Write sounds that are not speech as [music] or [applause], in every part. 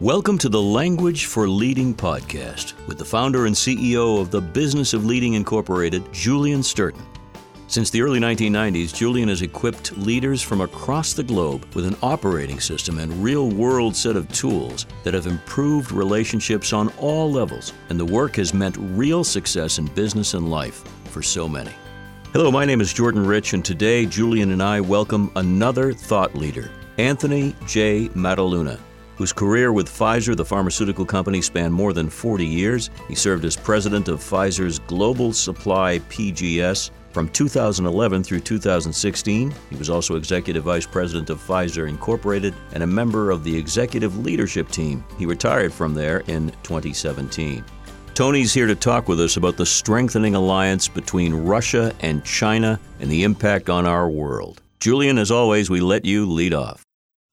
Welcome to the Language for Leading podcast with the founder and CEO of the Business of Leading Incorporated, Julian Sturton. Since the early 1990s, Julian has equipped leaders from across the globe with an operating system and real world set of tools that have improved relationships on all levels, and the work has meant real success in business and life for so many. Hello, my name is Jordan Rich, and today Julian and I welcome another thought leader, Anthony J. Maddaluna whose career with Pfizer, the pharmaceutical company, spanned more than 40 years. He served as president of Pfizer's Global Supply PGS from 2011 through 2016. He was also executive vice president of Pfizer Incorporated and a member of the executive leadership team. He retired from there in 2017. Tony's here to talk with us about the strengthening alliance between Russia and China and the impact on our world. Julian, as always, we let you lead off.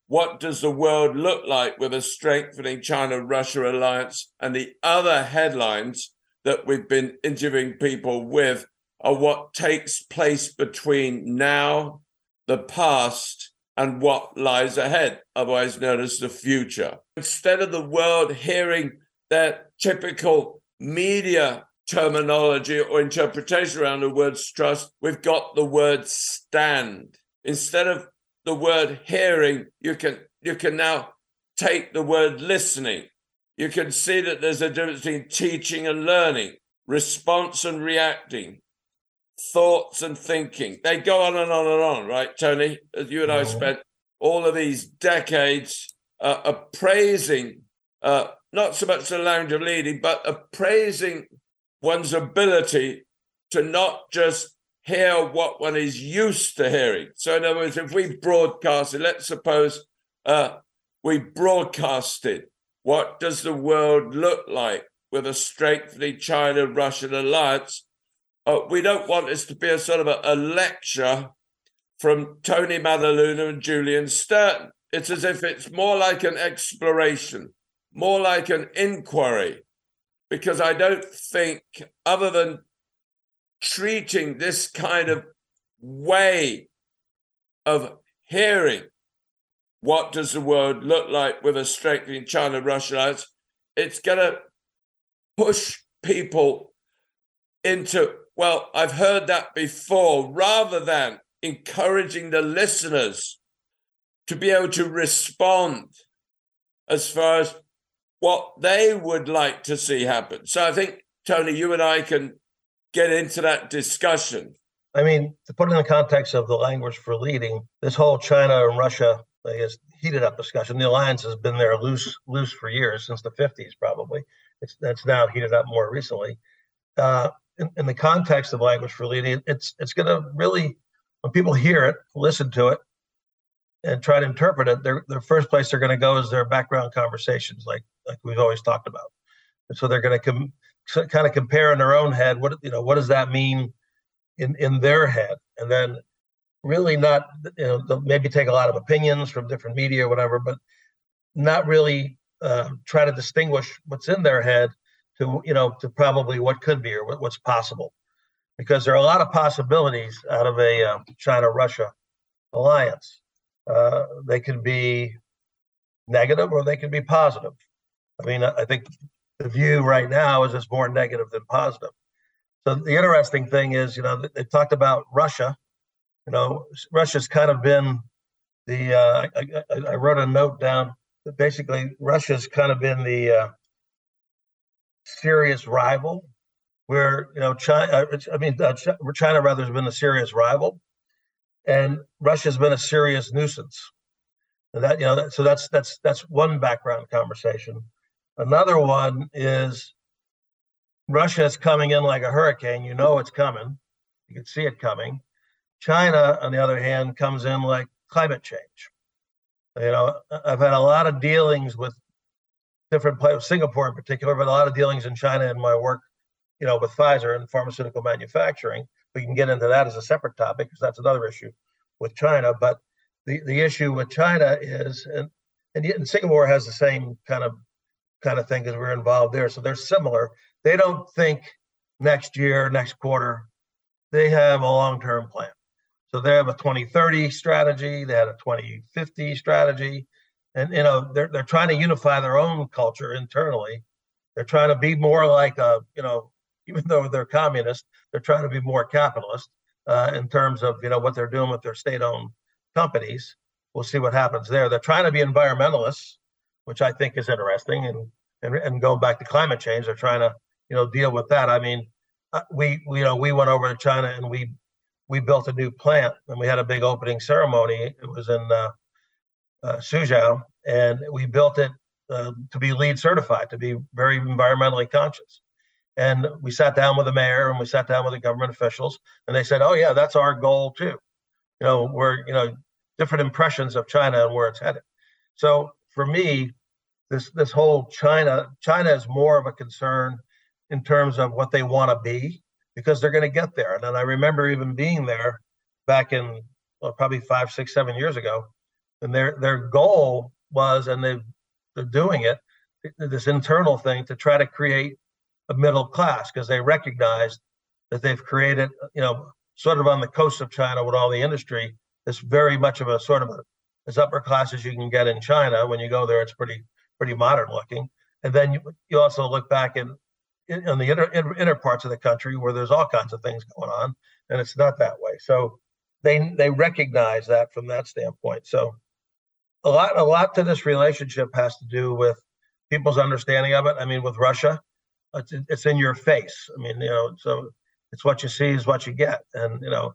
What does the world look like with a strengthening China Russia alliance? And the other headlines that we've been interviewing people with are what takes place between now, the past, and what lies ahead, otherwise known as the future. Instead of the world hearing that typical media terminology or interpretation around the word trust, we've got the word stand. Instead of the word hearing, you can you can now take the word listening. You can see that there's a difference between teaching and learning, response and reacting, thoughts and thinking. They go on and on and on, right, Tony? As you and I spent all of these decades uh, appraising uh, not so much the language of leading, but appraising one's ability to not just hear what one is used to hearing. So, in other words, if we broadcasted, let's suppose uh, we broadcasted, what does the world look like with a strengthening China Russian alliance? Uh, we don't want this to be a sort of a, a lecture from Tony Maddaluna and Julian Sturton. It's as if it's more like an exploration, more like an inquiry, because I don't think, other than treating this kind of way of hearing what does the world look like with a strengthening China Russia alliance, it's going to push people into, well, I've heard that before, rather than encouraging the listeners to be able to respond as far as what they would like to see happen. So I think, Tony, you and I can get into that discussion. I mean, to put it in the context of the language for leading, this whole China and Russia has heated up discussion. The alliance has been there loose, loose for years since the 50s, probably. It's that's now heated up more recently. Uh, in, in, the context of language for leading, it's it's going to really, when people hear it, listen to it, and try to interpret it, their the first place they're going to go is their background conversations, like like we've always talked about. And so they're going to come kind of compare in their own head what you know what does that mean in in their head? And then really not you know maybe take a lot of opinions from different media or whatever but not really uh, try to distinguish what's in their head to you know to probably what could be or what, what's possible. Because there are a lot of possibilities out of a uh, china russia alliance. Uh, they can be negative or they can be positive. I mean i think the view right now is it's more negative than positive. So the interesting thing is, you know, they talked about Russia. You know, Russia's kind of been the. Uh, I, I, wrote a note down that basically Russia's kind of been the uh, serious rival, where you know China. Uh, I mean, uh, China rather has been a serious rival, and Russia's been a serious nuisance. And that you know, so that's that's that's one background conversation. Another one is Russia is coming in like a hurricane. You know it's coming. You can see it coming. China, on the other hand, comes in like climate change. You know, I've had a lot of dealings with different places, Singapore in particular, but a lot of dealings in China in my work, you know, with Pfizer and pharmaceutical manufacturing. We can get into that as a separate topic because that's another issue with China. But the, the issue with China is, and, and Singapore has the same kind of kind of thing because we're involved there. So they're similar. They don't think next year, next quarter. They have a long term plan. So they have a 2030 strategy, they had a 2050 strategy, and you know they're they're trying to unify their own culture internally. They're trying to be more like a you know even though they're communist, they're trying to be more capitalist uh, in terms of you know what they're doing with their state-owned companies. We'll see what happens there. They're trying to be environmentalists, which I think is interesting, and and and going back to climate change, they're trying to you know deal with that. I mean, uh, we, we you know we went over to China and we we built a new plant and we had a big opening ceremony. It was in uh, uh, Suzhou, and we built it uh, to be LEED certified, to be very environmentally conscious. And we sat down with the mayor and we sat down with the government officials, and they said, "Oh yeah, that's our goal too." You know, we're you know different impressions of China and where it's headed. So for me, this this whole China China is more of a concern in terms of what they want to be because they're going to get there. And then I remember even being there back in well, probably five, six, seven years ago, and their their goal was, and they they're doing it, this internal thing to try to create a middle class because they recognized that they've created, you know, sort of on the coast of China with all the industry, it's very much of a sort of a, as upper class as you can get in China. When you go there, it's pretty pretty modern looking. And then you, you also look back in, in, in the inner, inner, inner parts of the country where there's all kinds of things going on, and it's not that way. So they they recognize that from that standpoint. So a lot a lot to this relationship has to do with people's understanding of it. I mean, with Russia, it's, it's in your face. I mean, you know, so it's what you see is what you get, and you know,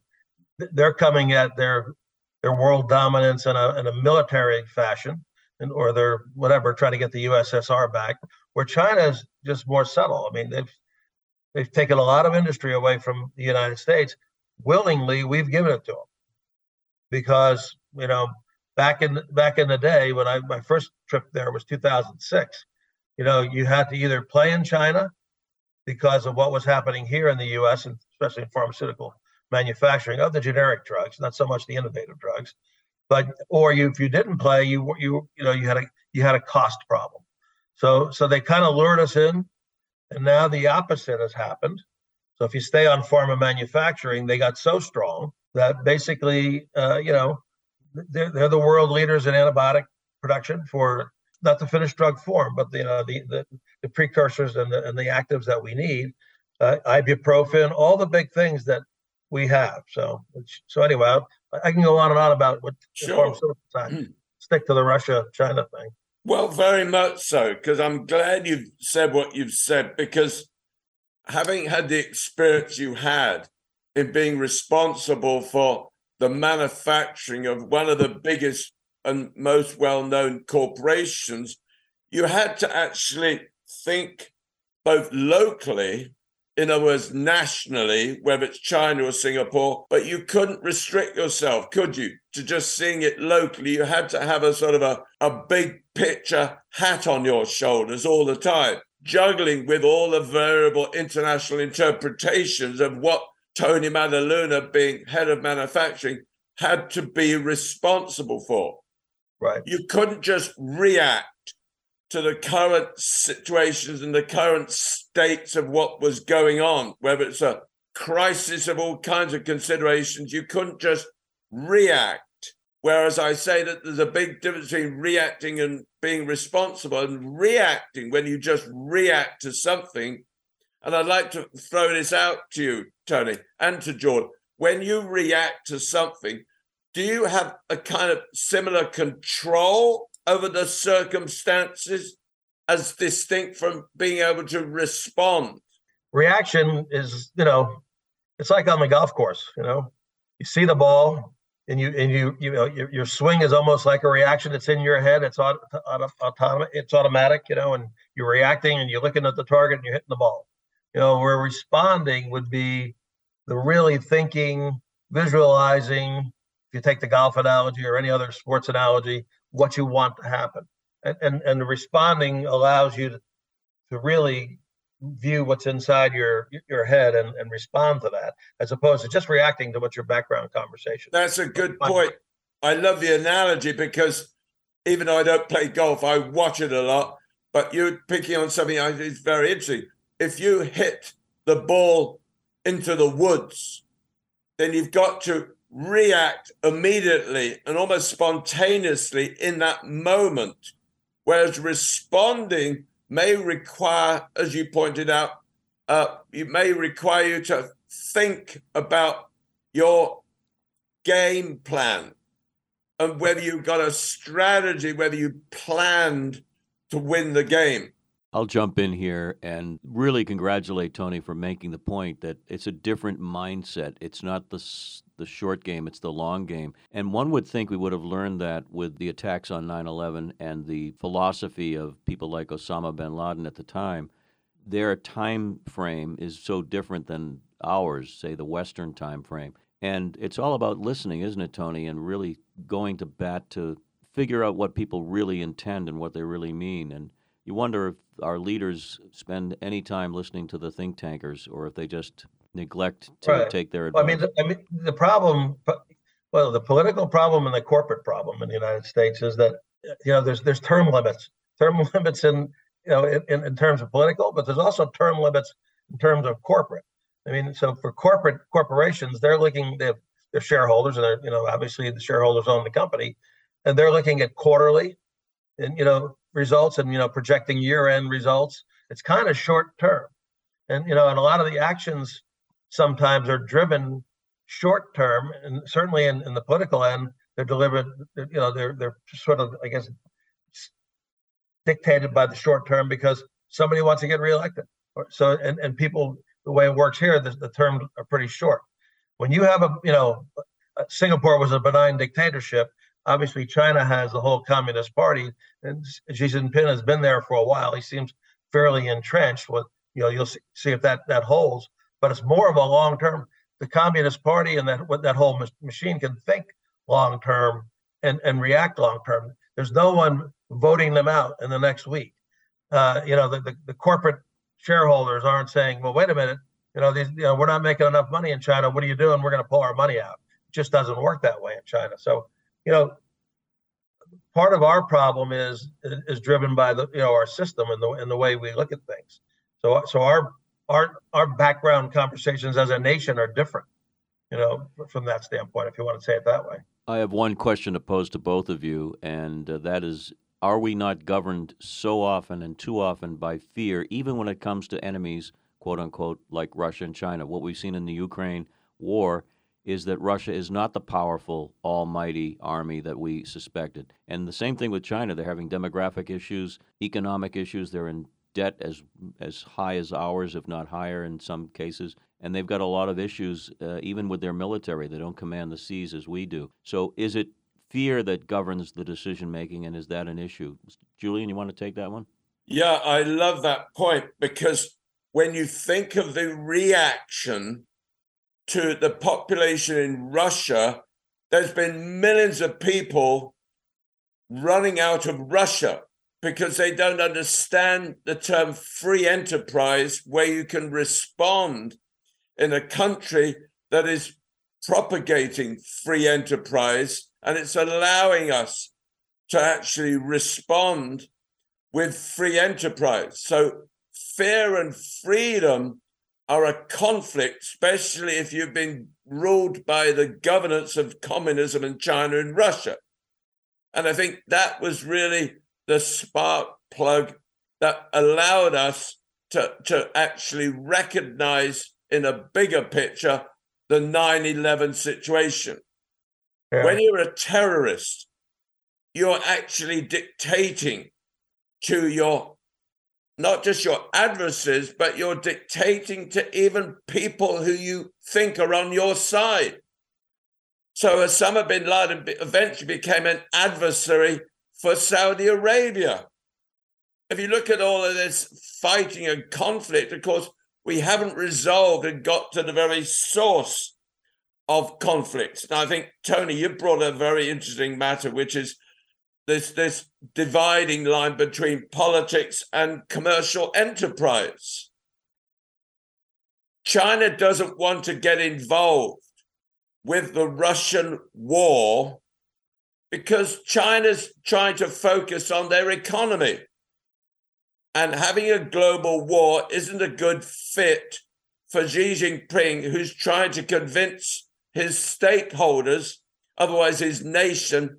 they're coming at their their world dominance in a in a military fashion, and or they're whatever trying to get the USSR back. Where China is just more subtle. I mean, they've they've taken a lot of industry away from the United States. Willingly, we've given it to them because you know back in back in the day when I my first trip there was 2006 you know, you had to either play in China because of what was happening here in the U.S. and especially in pharmaceutical manufacturing of the generic drugs, not so much the innovative drugs, but or you if you didn't play, you you you know you had a you had a cost problem. So so they kind of lured us in, and now the opposite has happened. So if you stay on pharma manufacturing, they got so strong that basically, uh, you know, they're, they're the world leaders in antibiotic production for not the finished drug form, but the you know, the, the, the precursors and the and the actives that we need, uh, ibuprofen, all the big things that we have. So so anyway, I, can go on and on about what sure. pharmaceutical side. Mm. Stick to the Russia China thing. Well, very much so, because I'm glad you've said what you've said, because having had the experience you had in being responsible for the manufacturing of one of the biggest and most well known corporations, you had to actually think both locally, in other words, nationally, whether it's China or Singapore, but you couldn't restrict yourself, could you, to just seeing it locally? You had to have a sort of a, a big picture hat on your shoulders all the time, juggling with all the variable international interpretations of what Tony Maddaluna, being head of manufacturing, had to be responsible for. Right. You couldn't just react to the current situations and the current states of what was going on, whether it's a crisis of all kinds of considerations. You couldn't just react. Whereas I say that there's a big difference between reacting and being responsible and reacting when you just react to something. And I'd like to throw this out to you, Tony, and to Jordan. When you react to something, do you have a kind of similar control over the circumstances as distinct from being able to respond? Reaction is, you know, it's like on the golf course, you know, you see the ball and you, and you, you know, your, your swing is almost like a reaction. It's in your head. It's auto, auto, autonomous. It's automatic, you know, and you're reacting and you're looking at the target and you're hitting the ball. You know, where responding would be the really thinking, visualizing, if you take the golf analogy or any other sports analogy, what you want to happen. And, and, and responding allows you to, to really view what's inside your your head and, and respond to that as opposed to just reacting to what your background conversation that's a good point. I love the analogy because even though i don't play golf i watch it a lot but you're picking on something that's very interesting. If you hit the ball into the woods then you've got to react immediately and almost spontaneously in that moment. Whereas responding may require, as you pointed out, uh, it may require you to think about your game plan and whether you've got a strategy, whether you planned to win the game. I'll jump in here and really congratulate Tony for making the point that it's a different mindset. It's not the the short game, it's the long game. And one would think we would have learned that with the attacks on 9/11 and the philosophy of people like Osama bin Laden at the time. Their time frame is so different than ours, say the western time frame. And it's all about listening, isn't it, Tony, and really going to bat to figure out what people really intend and what they really mean. And you wonder if our leaders spend any time listening to the think tankers or if they just neglect to right. take their advice. Well, I mean, the, I mean, the problem, well, the political problem and the corporate problem in the United States is that you know there's there's term limits, term [laughs] limits in you know in, in terms of political, but there's also term limits in terms of corporate. I mean, so for corporate corporations, they're looking they have their shareholders, and they're you know obviously the shareholders own the company, and they're looking at quarterly, and you know results and you know projecting year end results. It's kind of short term, and you know, and a lot of the actions sometimes are driven short term, and certainly in, in the political end, they're delivered. You know, they're they're sort of I guess dictated by the short term because somebody wants to get reelected. So and and people the way it works here, the, the terms are pretty short. When you have a you know uh, Singapore was a benign dictatorship. Obviously, China has the whole Communist Party, and Xi Jinping has been there for a while. He seems fairly entrenched. With you know, you'll see, see if that that holds but it's more of a long term. The Communist Party and that that whole machine can think long term and and react long term. There's no one voting them out in the next week. Uh, you know, the, the, the corporate shareholders aren't saying, "Well, wait a minute, you know, these, you know, we're not making enough money in China. What are you doing? We're going to pull our money out." It just doesn't work that way in China. So, you know, part of our problem is is driven by the you know our system and the and the way we look at things. So, so our our our background conversations as a nation are different, you know, from that standpoint, if you want to say it that way. I have one question to pose to both of you, and uh, that is Are we not governed so often and too often by fear, even when it comes to enemies, quote unquote, like Russia and China? What we've seen in the Ukraine war is that Russia is not the powerful, almighty army that we suspected. And the same thing with China. They're having demographic issues, economic issues. They're in debt as as high as ours, if not higher in some cases. And they've got a lot of issues, uh, even with their military. They don't command the seas as we do. So, is it fear that governs the decision making, and is that an issue? Julian, you want to take that one? Yeah, I love that point because when you think of the reaction to the population in Russia, there's been millions of people running out of Russia because they don't understand the term free enterprise, where you can respond in a country that is propagating free enterprise and it's allowing us to actually respond with free enterprise. So, fear and freedom are a conflict, especially if you've been ruled by the governance of communism in China and Russia. And I think that was really the spark plug that allowed us to, to actually recognize in a bigger picture the 9 11 situation. Yeah. When you're a terrorist, you're actually dictating to your not just your adversaries, but you're dictating to even people who you think are on your side. So Osama bin Laden eventually became an adversary for Saudi Arabia. If you look at all of this fighting and conflict, of course, we haven't resolved and got to the very source of conflicts. Now, I think, Tony, you brought a very interesting matter, which is this, this dividing line between politics and commercial enterprise. China doesn't want to get involved with the Russian war because China's trying to focus on their economy. And having a global war isn't a good fit for Xi Jinping, who's trying to convince his stakeholders, otherwise his nation,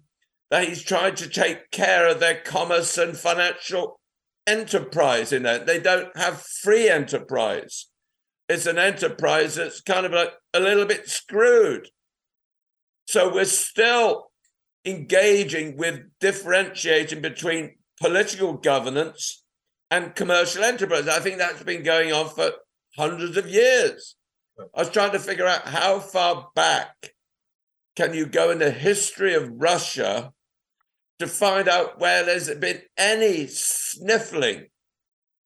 that he's trying to take care of their commerce and financial enterprise in that. They don't have free enterprise. It's an enterprise that's kind of like a little bit screwed. So we're still engaging with differentiating between political governance and commercial enterprise. I think that's been going on for hundreds of years. I was trying to figure out how far back can you go in the history of Russia to find out where there's been any sniffling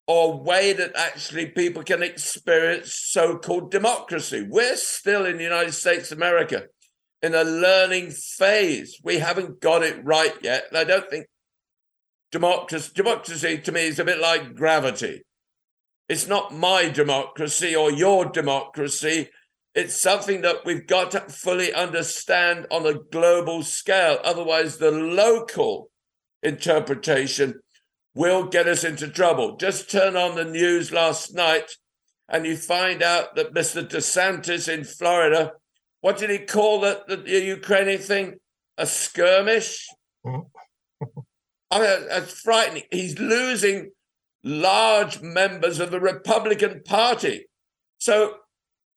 or way that actually people can experience so-called democracy. We're still in the United States of America in a learning phase. We haven't got it right yet. And I don't think democracy, democracy to me is a bit like gravity. It's not my democracy or your democracy. It's something that we've got to fully understand on a global scale. Otherwise, the local interpretation will get us into trouble. Just turn on the news last night and you find out that Mr. DeSantis in Florida what did he call the, the Ukrainian thing? A skirmish? Mm-hmm. [laughs] I mean, that's frightening. He's losing large members of the Republican Party. So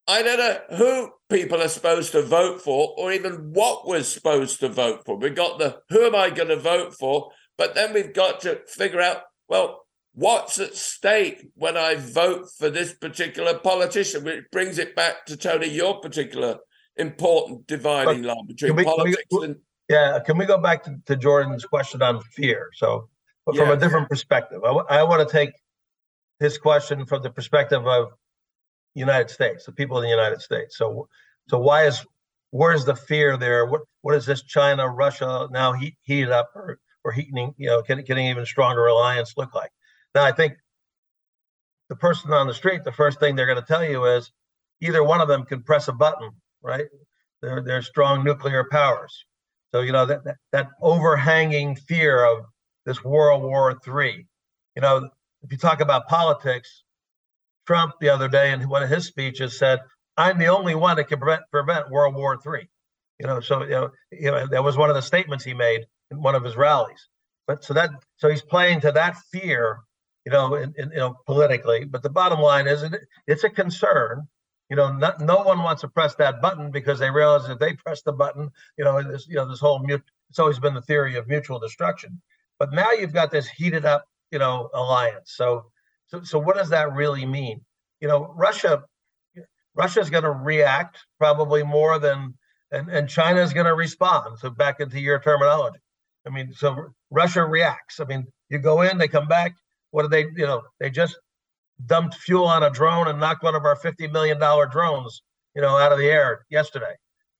I don't know who people are supposed to vote for or even what we're supposed to vote for. We've got the who am I going to vote for? But then we've got to figure out, well, what's at stake when I vote for this particular politician? Which brings it back to Tony, your particular important dividing line between we, politics we, and yeah can we go back to, to jordan's question on fear? So but from a different perspective I, I want to take his question from the perspective of united states the people in the united states. So so why is where's the fear there? What what is this china russia now heat, heated up or or heating you know getting, getting even stronger alliance look like? Now i think the person on the street the first thing they're going to tell you is either one of them can press a button right? They're they're strong nuclear powers. So you know that that, that overhanging fear of this World War III. You know, if you talk about politics, Trump the other day in one of his speeches said, "I'm the only one that can prevent prevent World War III." You know, so you know, you know that was one of the statements he made in one of his rallies. But so that so he's playing to that fear, you know, in, in, you know politically. But the bottom line is, it, it's a concern you know, no one wants to press that button because they realize if they press the button, you know, this, you know, this whole mute. It's always been the theory of mutual destruction, but now you've got this heated up, you know, alliance. So, so, so what does that really mean? You know, Russia, Russia is going to react probably more than, and and China is going to respond. So back into your terminology. I mean, so Russia reacts. I mean, you go in, they come back. What do they? You know, they just dumped fuel on a drone and knocked one of our $50 million drones, you know, out of the air yesterday,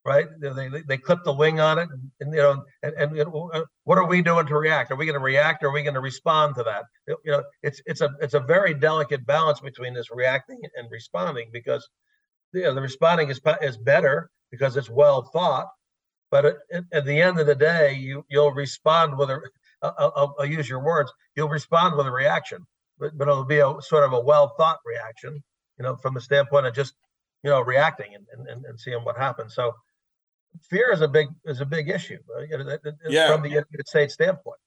right? They, they, clipped the wing on it. And, and you know, and, and uh, what are we doing to react? Are we going to react or are we going to respond to that? You know, it's, it's a, it's a very delicate balance between this reacting and responding because you know, the responding is, is better because it's well thought. But at, at the end of the day, you, you'll respond with a, I'll, I'll use your words, you'll respond with a reaction but, but it'll be a sort of a well thought reaction, you know, from the standpoint of just, you know, reacting and, and, and seeing what happens. So fear is a big is a big issue uh, yeah. from the United States standpoint.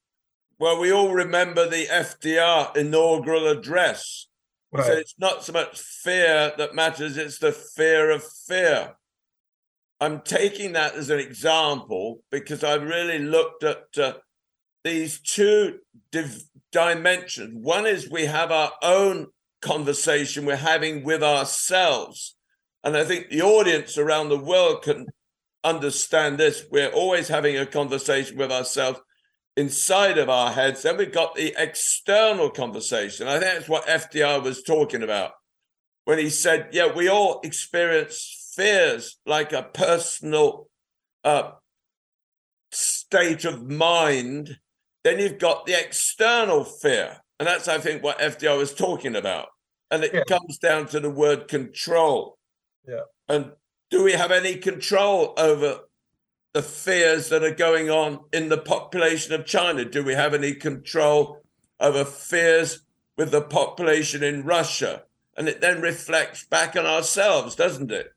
Well, we all remember the FDR inaugural address. Right. So it's not so much fear that matters, it's the fear of fear. I'm taking that as an example because I really looked at uh, these two div- dimensions. One is we have our own conversation we're having with ourselves. And I think the audience around the world can understand this. We're always having a conversation with ourselves inside of our heads. Then we've got the external conversation. I think that's what FDR was talking about when he said, Yeah, we all experience fears like a personal uh, state of mind then you've got the external fear. And that's, I think, what FDR was talking about. And it yeah. comes down to the word control. Yeah. And do we have any control over the fears that are going on in the population of China? Do we have any control over fears with the population in Russia? And it then reflects back on ourselves, doesn't it?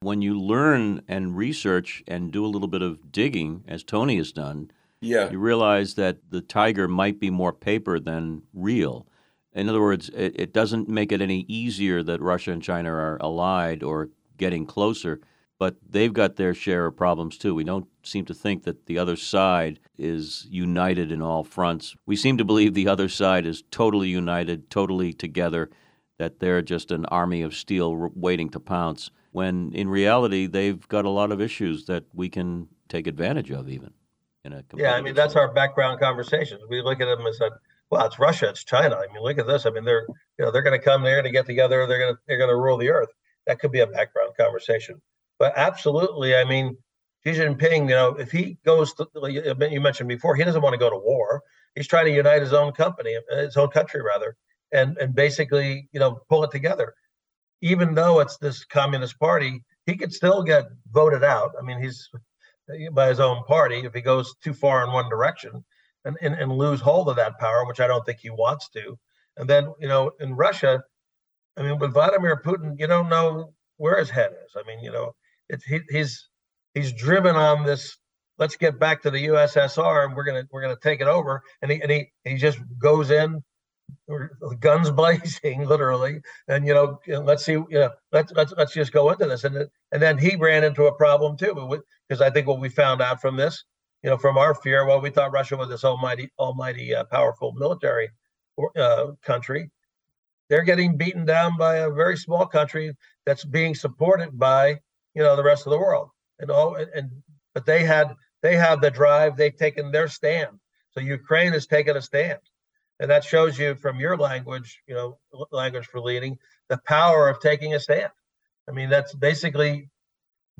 When you learn and research and do a little bit of digging, as Tony has done, yeah. you realize that the tiger might be more paper than real. In other words, it, it doesn't make it any easier that Russia and China are allied or getting closer, but they've got their share of problems too. We don't seem to think that the other side is united in all fronts. We seem to believe the other side is totally united, totally together, that they're just an army of steel waiting to pounce, when in reality, they've got a lot of issues that we can take advantage of, even. In a yeah, I mean, that's our background conversations. We look at them and a well, it's Russia, it's China. I mean, look at this. I mean, they're you know they're going to come, they're going to get together, they're going to they're going to rule the earth. That could be a background conversation. But absolutely, I mean, Xi Jinping, you know, if he goes to, you mentioned before, he doesn't want to go to war. He's trying to unite his own company, his own country rather, and and basically, you know, pull it together. Even though it's this communist party, he could still get voted out. I mean, he's by his own party if he goes too far in one direction and, and, and lose hold of that power, which I don't think he wants to. And then, you know, in Russia, I mean, with Vladimir Putin, you don't know where his head is. I mean, you know, it's he, he's he's driven on this. Let's get back to the USSR, and we're gonna we're gonna take it over. And he and he he just goes in, guns [laughs] blazing, literally. And you know, let's see, you know, let's let's let's just go into this. And and then he ran into a problem too, because I think what we found out from this, you know, from our fear, well, we thought Russia was this almighty almighty uh, powerful military uh, country. They're getting beaten down by a very small country that's being supported by you know the rest of the world and all and but they had they have the drive they've taken their stand so ukraine has taken a stand and that shows you from your language you know language for leading the power of taking a stand i mean that's basically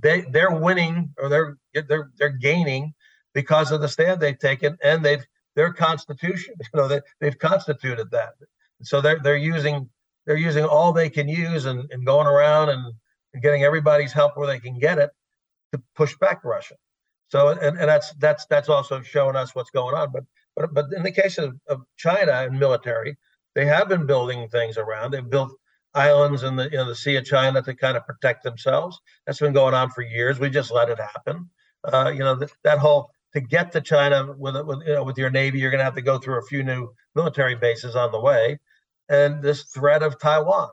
they they're winning or they're they're they're gaining because of the stand they've taken and they've their constitution [laughs] you know they, they've constituted that so they're they're using they're using all they can use and, and going around and and getting everybody's help where they can get it to push back Russia. So and, and that's that's that's also showing us what's going on. But but but in the case of, of China and military, they have been building things around. They've built islands in the know the Sea of China to kind of protect themselves. That's been going on for years. We just let it happen. Uh, you know that, that whole to get to China with with you know with your navy, you're going to have to go through a few new military bases on the way, and this threat of Taiwan.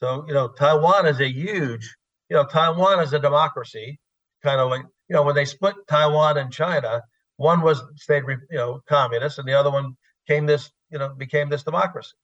So, you know, Taiwan is a huge, you know, Taiwan is a democracy, kind of like, you know, when they split Taiwan and China, one was stayed, you know, communist, and the other one came this, you know, became this democracy.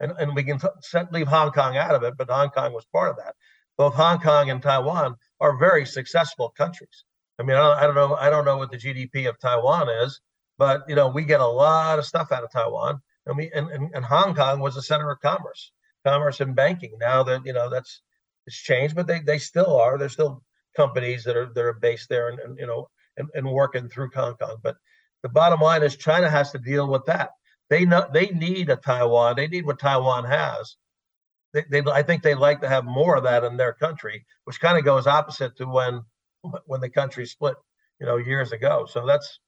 And, and we can set, leave Hong Kong out of it, but Hong Kong was part of that. Both Hong Kong and Taiwan are very successful countries. I mean, I don't, I don't know, I don't know what the GDP of Taiwan is, but you know, we get a lot of stuff out of Taiwan, and we and, and, and Hong Kong was a center of commerce commerce and banking. Now that you know that's it's changed, but they they still are. There's still companies that are that are based there and, and you know and, and working through Hong Kong. But the bottom line is China has to deal with that. They know they need a Taiwan. They need what Taiwan has. They, they I think they like to have more of that in their country, which kind of goes opposite to when when the country split, you know, years ago. So that's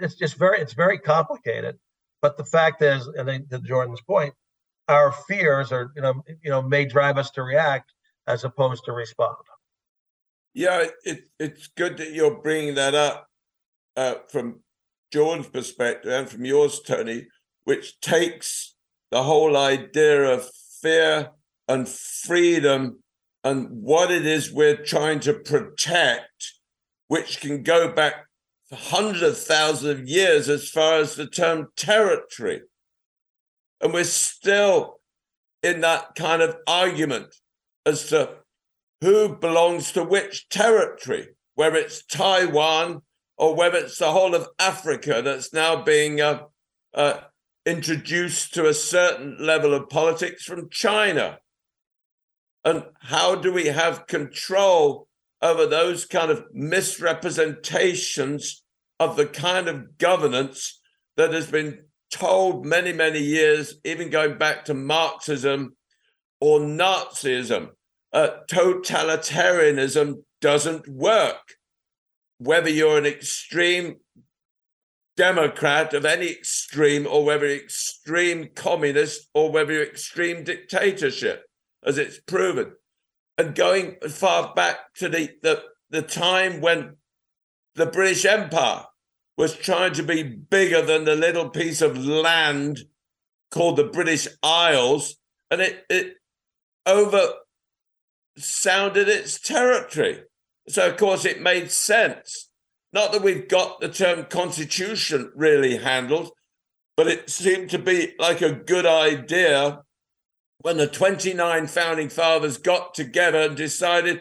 it's just very it's very complicated. But the fact is, and to Jordan's point, our fears are you know you know may drive us to react as opposed to respond yeah it, it's good that you're bringing that up uh, from Jordan's perspective and from yours tony which takes the whole idea of fear and freedom and what it is we're trying to protect which can go back hundreds of thousands of years as far as the term territory. And we're still in that kind of argument as to who belongs to which territory, whether it's Taiwan or whether it's the whole of Africa that's now being uh, uh, introduced to a certain level of politics from China. And how do we have control over those kind of misrepresentations of the kind of governance that has been told many, many years, even going back to Marxism or Nazism, uh, totalitarianism doesn't work. Whether you're an extreme Democrat of any extreme, or whether extreme communist, or whether extreme dictatorship, as it's proven. and going far back to the, the, the time when the British Empire was trying to be bigger than the little piece of land called the British Isles, and it, it over sounded its territory. So, of course, it made sense. Not that we've got the term constitution really handled, but it seemed to be like a good idea when the 29 founding fathers got together and decided,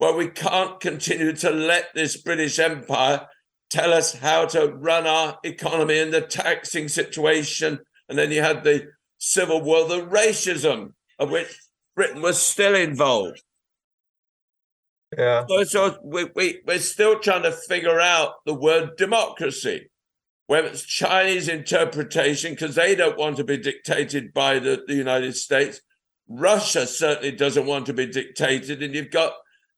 well, we can't continue to let this British Empire tell us how to run our economy and the taxing situation. And then you had the Civil War, the racism of which Britain was still involved. Yeah. So, so we, we, we're still trying to figure out the word democracy, whether it's Chinese interpretation, because they don't want to be dictated by the, the United States. Russia certainly doesn't want to be dictated. And you've got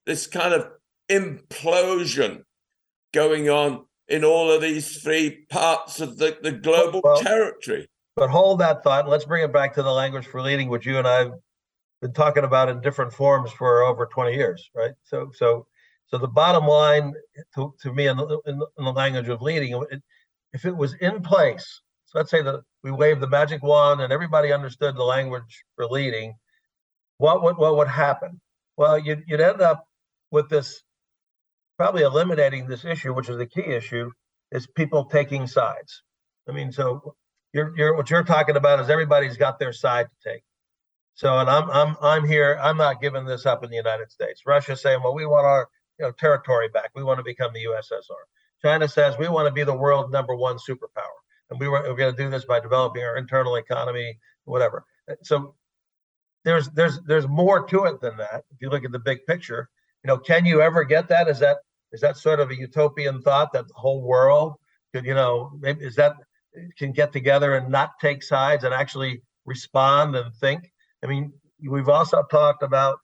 this kind of implosion going on in all of these three parts of the, the global well, territory. But hold that thought. Let's bring it back to the language for leading, which you and I been talking about in different forms for over 20 years, right? So, so, so the bottom line to, to me in the, in the language of leading, it, if it was in place, so let's say that we waved the magic wand and everybody understood the language for leading, what would what would happen? Well, you'd, you'd end up with this probably eliminating this issue, which is the key issue, is people taking sides. I mean, so you're, you're what you're talking about is everybody's got their side to take. So, and I'm I'm I'm here. I'm not giving this up in the United States. Russia saying, well, we want our you know territory back. We want to become the USSR. China says we want to be the world number one superpower, and we were, we're going to do this by developing our internal economy, whatever. So there's there's there's more to it than that. If you look at the big picture, you know, can you ever get that? Is that is that sort of a utopian thought that the whole world could, you know, is that can get together and not take sides and actually respond and think? I mean, we've also talked about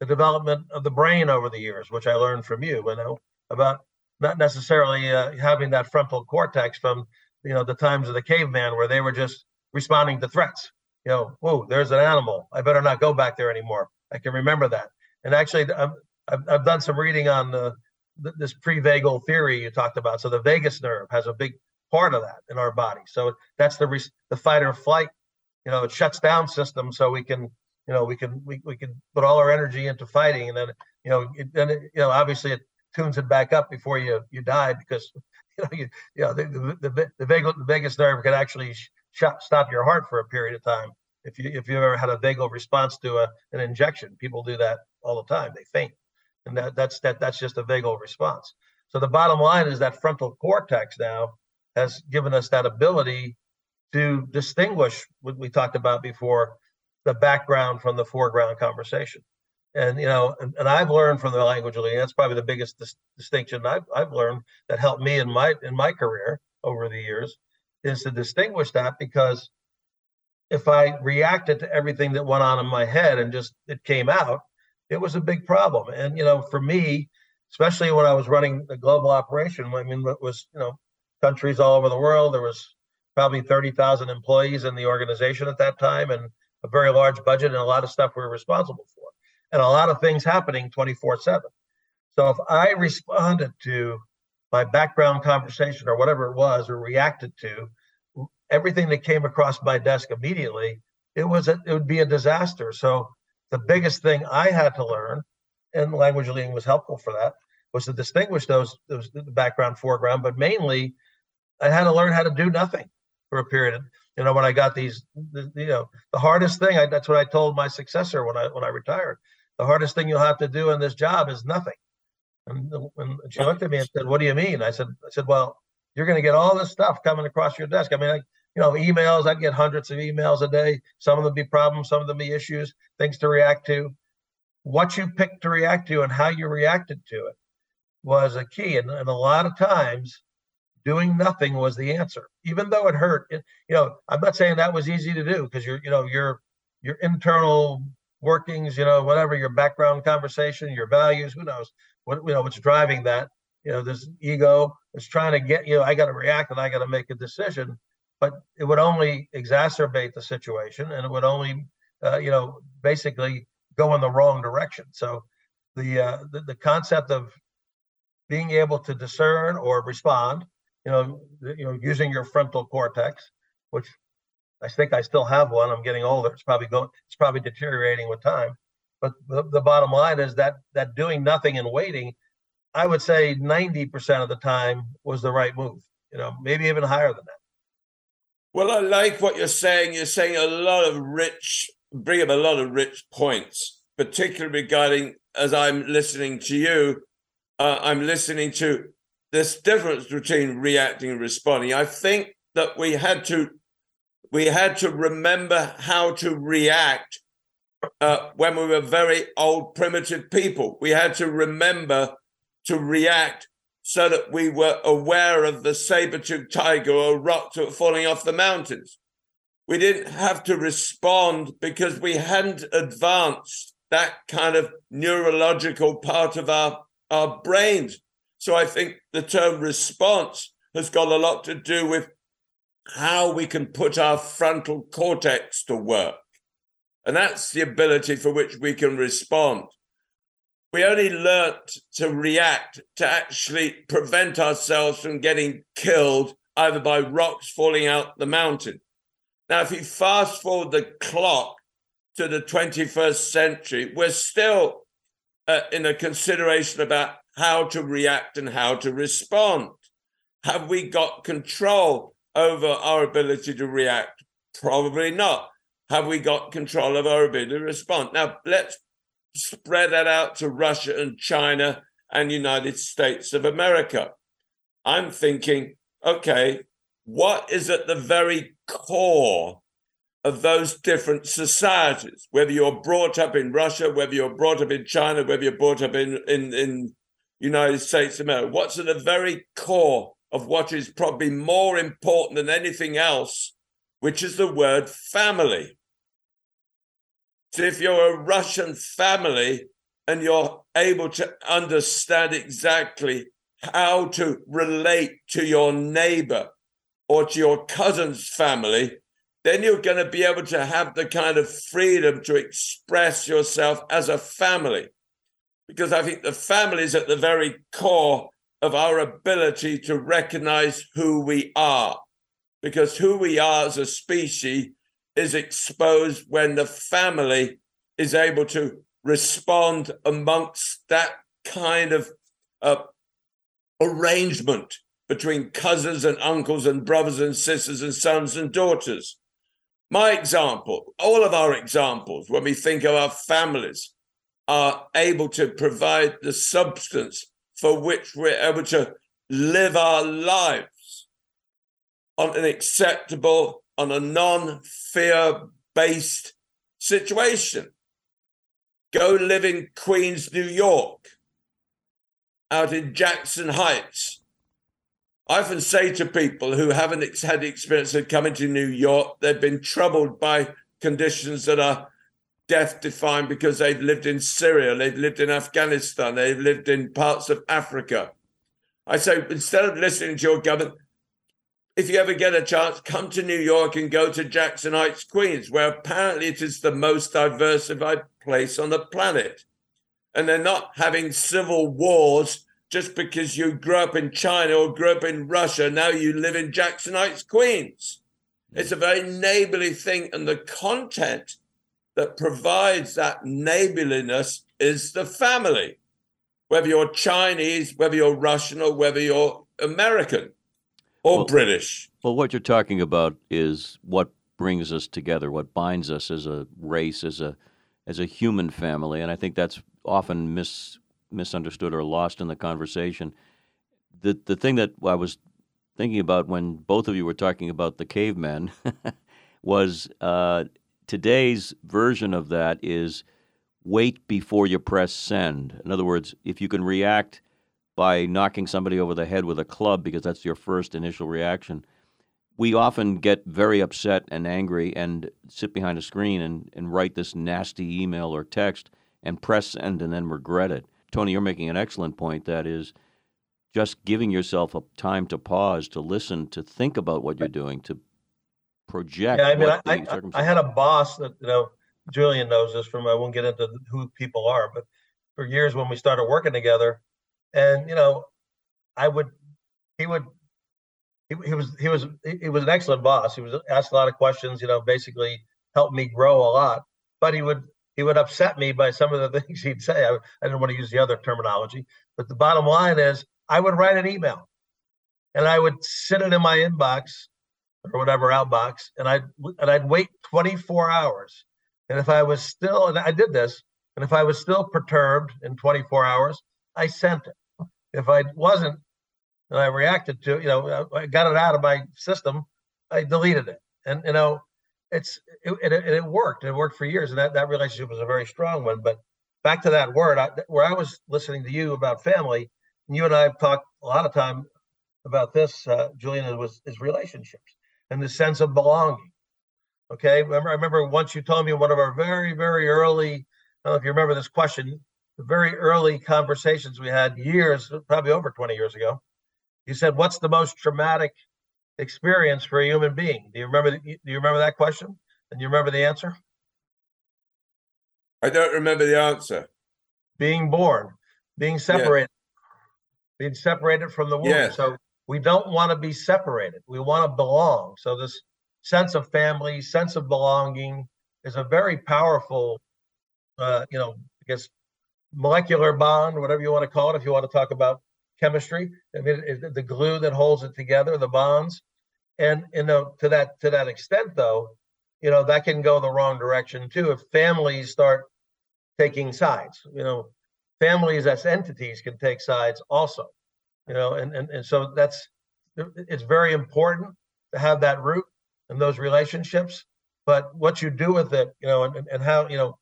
the development of the brain over the years, which I learned from you, you know, about not necessarily uh, having that frontal cortex from, you know, the times of the caveman where they were just responding to threats. You know, oh, there's an animal. I better not go back there anymore. I can remember that. And actually, I've, I've done some reading on the, this polyvagal theory you talked about. So the vagus nerve has a big part of that in our body. So that's the the fight or flight you know, it shuts down systems so we can, you know, we can we, we can put all our energy into fighting, and then you know, it, then it, you know, obviously it tunes it back up before you you die because [laughs] you know you, you know the the, the, the vagal the vagus nerve can actually sh- stop your heart for a period of time if you if you've ever had a vagal response to a an injection. People do that all the time; they faint, and that that's that that's just a vagal response. So the bottom line is that frontal cortex now has given us that ability to distinguish what we talked about before the background from the foreground conversation. And you know and, and i've learned from the language of that's probably the biggest dis- distinction I've, I've learned that helped me in my in my career over the years is to distinguish that because if i reacted to everything that went on in my head and just it came out it was a big problem. And you know for me especially when i was running the global operation i mean it was you know countries all over the world there was probably 30,000 employees in the organization at that time and a very large budget and a lot of stuff we are responsible for. And a lot of things happening 24 7 so if i responded to my background conversation or whatever it was or reacted to everything that came across my desk immediately it was a, it would be a disaster. So the biggest thing i had to learn and language learning was helpful for that was to distinguish those those the background foreground but mainly i had to learn how to do nothing for a period. You know, when I got these, you know, the hardest thing. I, that's what I told my successor when I when I retired. The hardest thing you'll have to do in this job is nothing. And when she looked at me and said, "What do you mean?" I said, "I said, well, you're going to get all this stuff coming across your desk. I mean, I, you know, emails. I get hundreds of emails a day. Some of them be problems, some of them be issues, things to react to. What you picked to react to and how you reacted to it was a key. And, and a lot of times, doing nothing was the answer even though it hurt it, you know i'm not saying that was easy to do because you're you know your your internal workings you know whatever your background conversation your values who knows what you know what's driving that you know this ego is trying to get you know i got to react and i got to make a decision but it would only exacerbate the situation and it would only uh, you know basically go in the wrong direction. So the, uh, the, the concept of being able to discern or respond, you know, you know, using your frontal cortex, which I think I still have one. I'm getting older. It's probably going. It's probably deteriorating with time. But the, the bottom line is that that doing nothing and waiting, I would say 90% of the time was the right move. You know, maybe even higher than that. Well, I like what you're saying. You're saying a lot of rich, bring up a lot of rich points, particularly regarding as I'm listening to you, uh, I'm listening to this difference between reacting and responding. I think that we had to we had to remember how to react uh, when we were very old primitive people. We had to remember to react so that we were aware of the saber-toothed tiger or were falling off the mountains. We didn't have to respond because we hadn't advanced that kind of neurological part of our, our brains. So I think the term response has got a lot to do with how we can put our frontal cortex to work. And that's the ability for which we can respond. We only learnt to react to actually prevent ourselves from getting killed either by rocks falling out the mountain. Now, if you fast forward the clock to the 21st century, we're still uh, in a consideration about how to react and how to respond. Have we got control over our ability to react? Probably not. Have we got control of our ability to respond? Now, let's spread that out to Russia and China and United States of America. I'm thinking, okay, what is at the very core of those different societies? Whether you're brought up in Russia, whether you're brought up in China, whether you're brought up in in, in United States of America, what's at the very core of what is probably more important than anything else, which is the word family. So if you're a Russian family and you're able to understand exactly how to relate to your neighbor or to your cousin's family, then you're going to be able to have the kind of freedom to express yourself as a family. Because I think the family is at the very core of our ability to recognize who we are. Because who we are as a species is exposed when the family is able to respond amongst that kind of uh, arrangement between cousins and uncles and brothers and sisters and sons and daughters. My example, all of our examples, when we think of our families, are able to provide the substance for which we're able to live our lives on an acceptable, on a non fear based situation. Go live in Queens, New York, out in Jackson Heights. I often say to people who haven't had the experience of coming to New York, they've been troubled by conditions that are death defined because they've lived in Syria, they've lived in Afghanistan, they've lived in parts of Africa. I say, instead of listening to your government, if you ever get a chance, come to New York and go to Jackson Heights, Queens, where apparently it is the most diversified place on the planet. And they're not having civil wars just because you grew up in China or grew up in Russia. Now you live in Jackson Heights, Queens. It's a very neighborly thing. And the content that provides that neighborliness is the family, whether you're Chinese, whether you're Russian, or whether you're American or well, British. Well, what you're talking about is what brings us together, what binds us as a race, as a as a human family, and I think that's often mis, misunderstood or lost in the conversation. The the thing that I was thinking about when both of you were talking about the cavemen [laughs] was uh, today's version of that is wait before you press send. In other words, if you can react by knocking somebody over the head with a club because that's your first initial reaction, we often get very upset and angry and sit behind a screen and, and write this nasty email or text and press send and then regret it. Tony, you're making an excellent point. That is just giving yourself a time to pause, to listen, to think about what you're doing, to project. Yeah, I mean, I, I, I, had a boss that you know Julian knows this from, I won't get into who people are, but for years when we started working together, and you know, I would, he would, he, he was he was he was an excellent boss. He was asked a lot of questions. You know, basically helped me grow a lot. But he would he would upset me by some of the [laughs] things he'd say. I, I didn't want to use the other terminology, but the bottom line is I would write an email, and I would sit it in my inbox or whatever outbox, and I'd and I'd wait 24 hours. And if I was still, and I did this, and if I was still perturbed in 24 hours, I sent it. If I wasn't, and I reacted to, you know, I got it out of my system, I deleted it. And you know, it's it, it, it worked. It worked for years, and that that relationship was a very strong one. But back to that word, I, where I was listening to you about family, and you and I have talked a lot of time about this, uh, Julian, was is relationships and the sense of belonging. Okay, remember I remember once you told me one of our very very early. I don't know if you remember this question. The very early conversations we had years, probably over 20 years ago, you said, "What's the most traumatic experience for a human being?" Do you remember? Do you remember that question? And you remember the answer? I don't remember the answer. Being born, being separated, yeah. being separated from the womb. Yes. So we don't want to be separated. We want to belong. So this sense of family, sense of belonging, is a very powerful, uh, you know, I guess molecular bond, whatever you want to call it. If you want to talk about chemistry. I mean, it, the glue that holds it together, the bonds, and you know, to that to that extent, though, you know, that can go the wrong direction too if families start taking sides. You know, families as entities can take sides also. You know, and and and so that's it's very important to have that root and those relationships. But what you do with it, you know, and, and how you know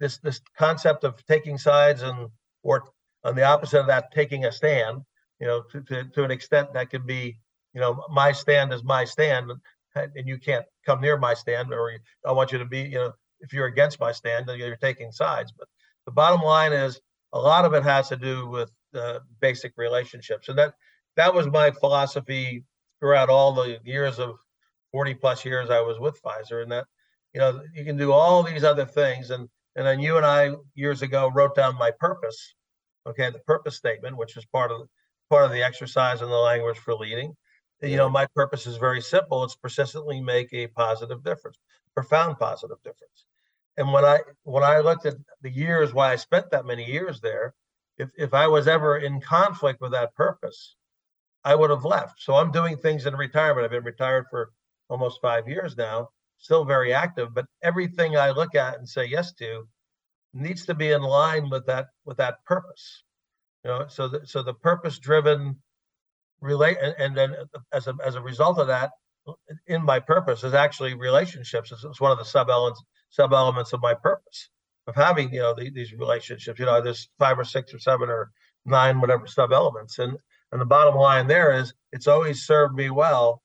this this concept of taking sides and or on the opposite of that, taking a stand, you know, to, to, to an extent that could be, you know, my stand is my stand, and you can't come near my stand, or I want you to be, you know, if you're against my stand, then you're taking sides. But the bottom line is, a lot of it has to do with uh, basic relationships, and that that was my philosophy throughout all the years of 40 plus years I was with Pfizer, and that you know you can do all these other things, and and then you and I years ago wrote down my purpose, okay, the purpose statement, which is part of part of the exercise in the language for leading. You know, my purpose is very simple. It's persistently make a positive difference, profound positive difference. And when I when I looked at the years why I spent that many years there, if if I was ever in conflict with that purpose, I would have left. So I'm doing things in retirement. I've been retired for almost five years now, still very active, but everything I look at and say yes to needs to be in line with that with that purpose you know so the, so the purpose driven relate and, and, then as a as a result of that in my purpose is actually relationships it's, it's one of the sub elements sub elements of my purpose of having you know the, these relationships you know there's five or six or seven or nine whatever sub elements and and the bottom line there is it's always served me well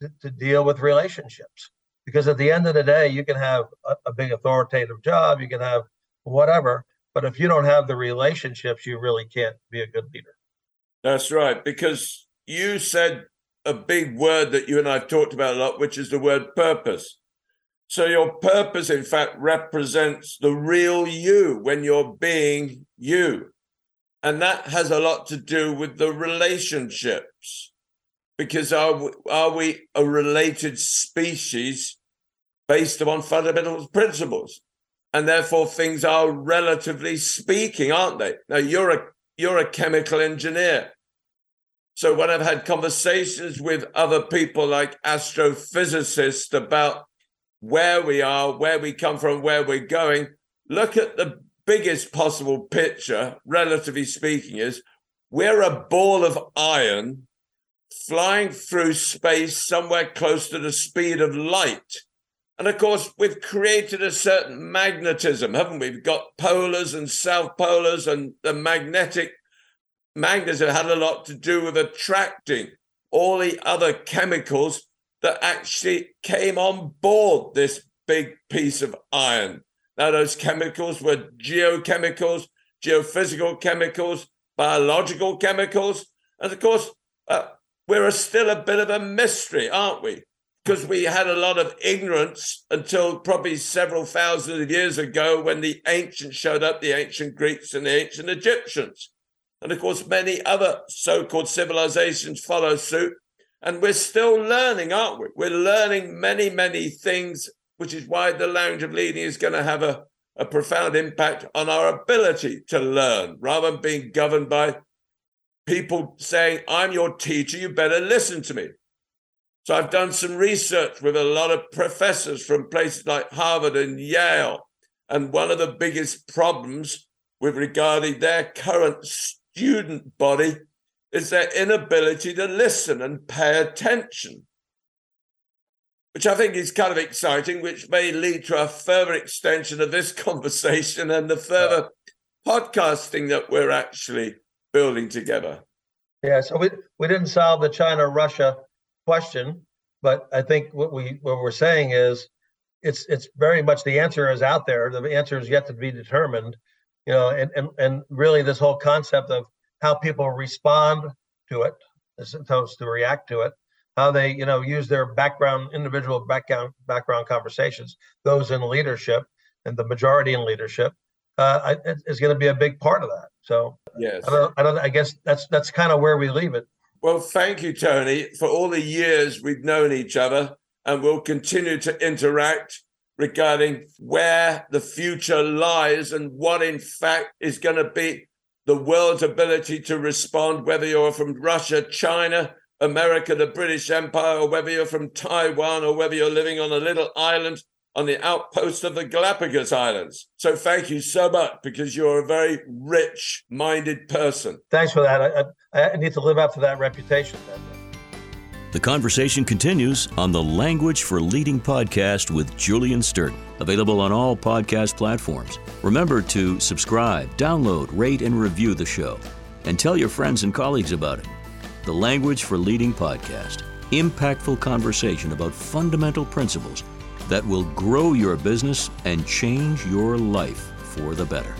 to, to deal with relationships because at the end of the day you can have a, a big authoritative job you can have whatever. But if you don't have the relationships, you really can't be a good leader. That's right. Because you said a big word that you and I've talked about a lot, which is the word purpose. So your purpose, in fact, represents the real you when you're being you. And that has a lot to do with the relationships. Because are we, are we a related species based upon fundamental principles? and therefore things are relatively speaking, aren't they? Now you're a you're a chemical engineer. So when I've had conversations with other people like astrophysicists about where we are, where we come from, where we're going, look at the biggest possible picture, relatively speaking, is we're a ball of iron flying through space somewhere close to the speed of light. And of course, we've created a certain magnetism, haven't we? We've got polars and south polars, and the magnetic magnetism had a lot to do with attracting all the other chemicals that actually came on board this big piece of iron. Now, those chemicals were geochemicals, geophysical chemicals, biological chemicals. And of course, uh, we're still a bit of a mystery, aren't we? because we had a lot of ignorance until probably several thousand of years ago when the ancients showed up, the ancient Greeks and the ancient Egyptians. And of course, many other so called civilizations follow suit. And we're still learning, aren't we? We're learning many, many things, which is why the language of leading is going to have a, a profound impact on our ability to learn rather than being governed by people saying, I'm your teacher, you better listen to me. So I've done some research with a lot of professors from places like Harvard and Yale. And one of the biggest problems with regarding their current student body is their inability to listen and pay attention, which I think is kind of exciting, which may lead to a further extension of this [laughs] conversation and the further podcasting that we're actually building together. Yeah, so we, we didn't solve the China Russia question, but I think what we what we're saying is it's it's very much the answer is out there. The answer is yet to be determined. You know, and and and really this whole concept of how people respond to it as opposed to react to it, how they you know use their background, individual background background conversations, those in leadership and the majority in leadership, uh, is going to be a big part of that. So yes, I don't, I don't. I guess that's that's kind of where we leave it. Well, thank you, Tony, for all the years we've known each other, and we'll continue to interact regarding where the future lies and what, in fact, is going to be the world's ability to respond, whether you're from Russia, China, America, the British Empire, or whether you're from Taiwan, or whether you're living on a little island on the outpost of the Galapagos Islands. So thank you so much because you're a very rich minded person. Thanks for that. I, I, need to live up to that reputation. The conversation continues on the Language for Leading podcast with Julian Sturton, available on all podcast platforms. Remember to subscribe, download, rate, and review the show, and tell your friends and colleagues about it. The Language for Leading podcast, impactful conversation about fundamental principles that will grow your business and change your life for the better.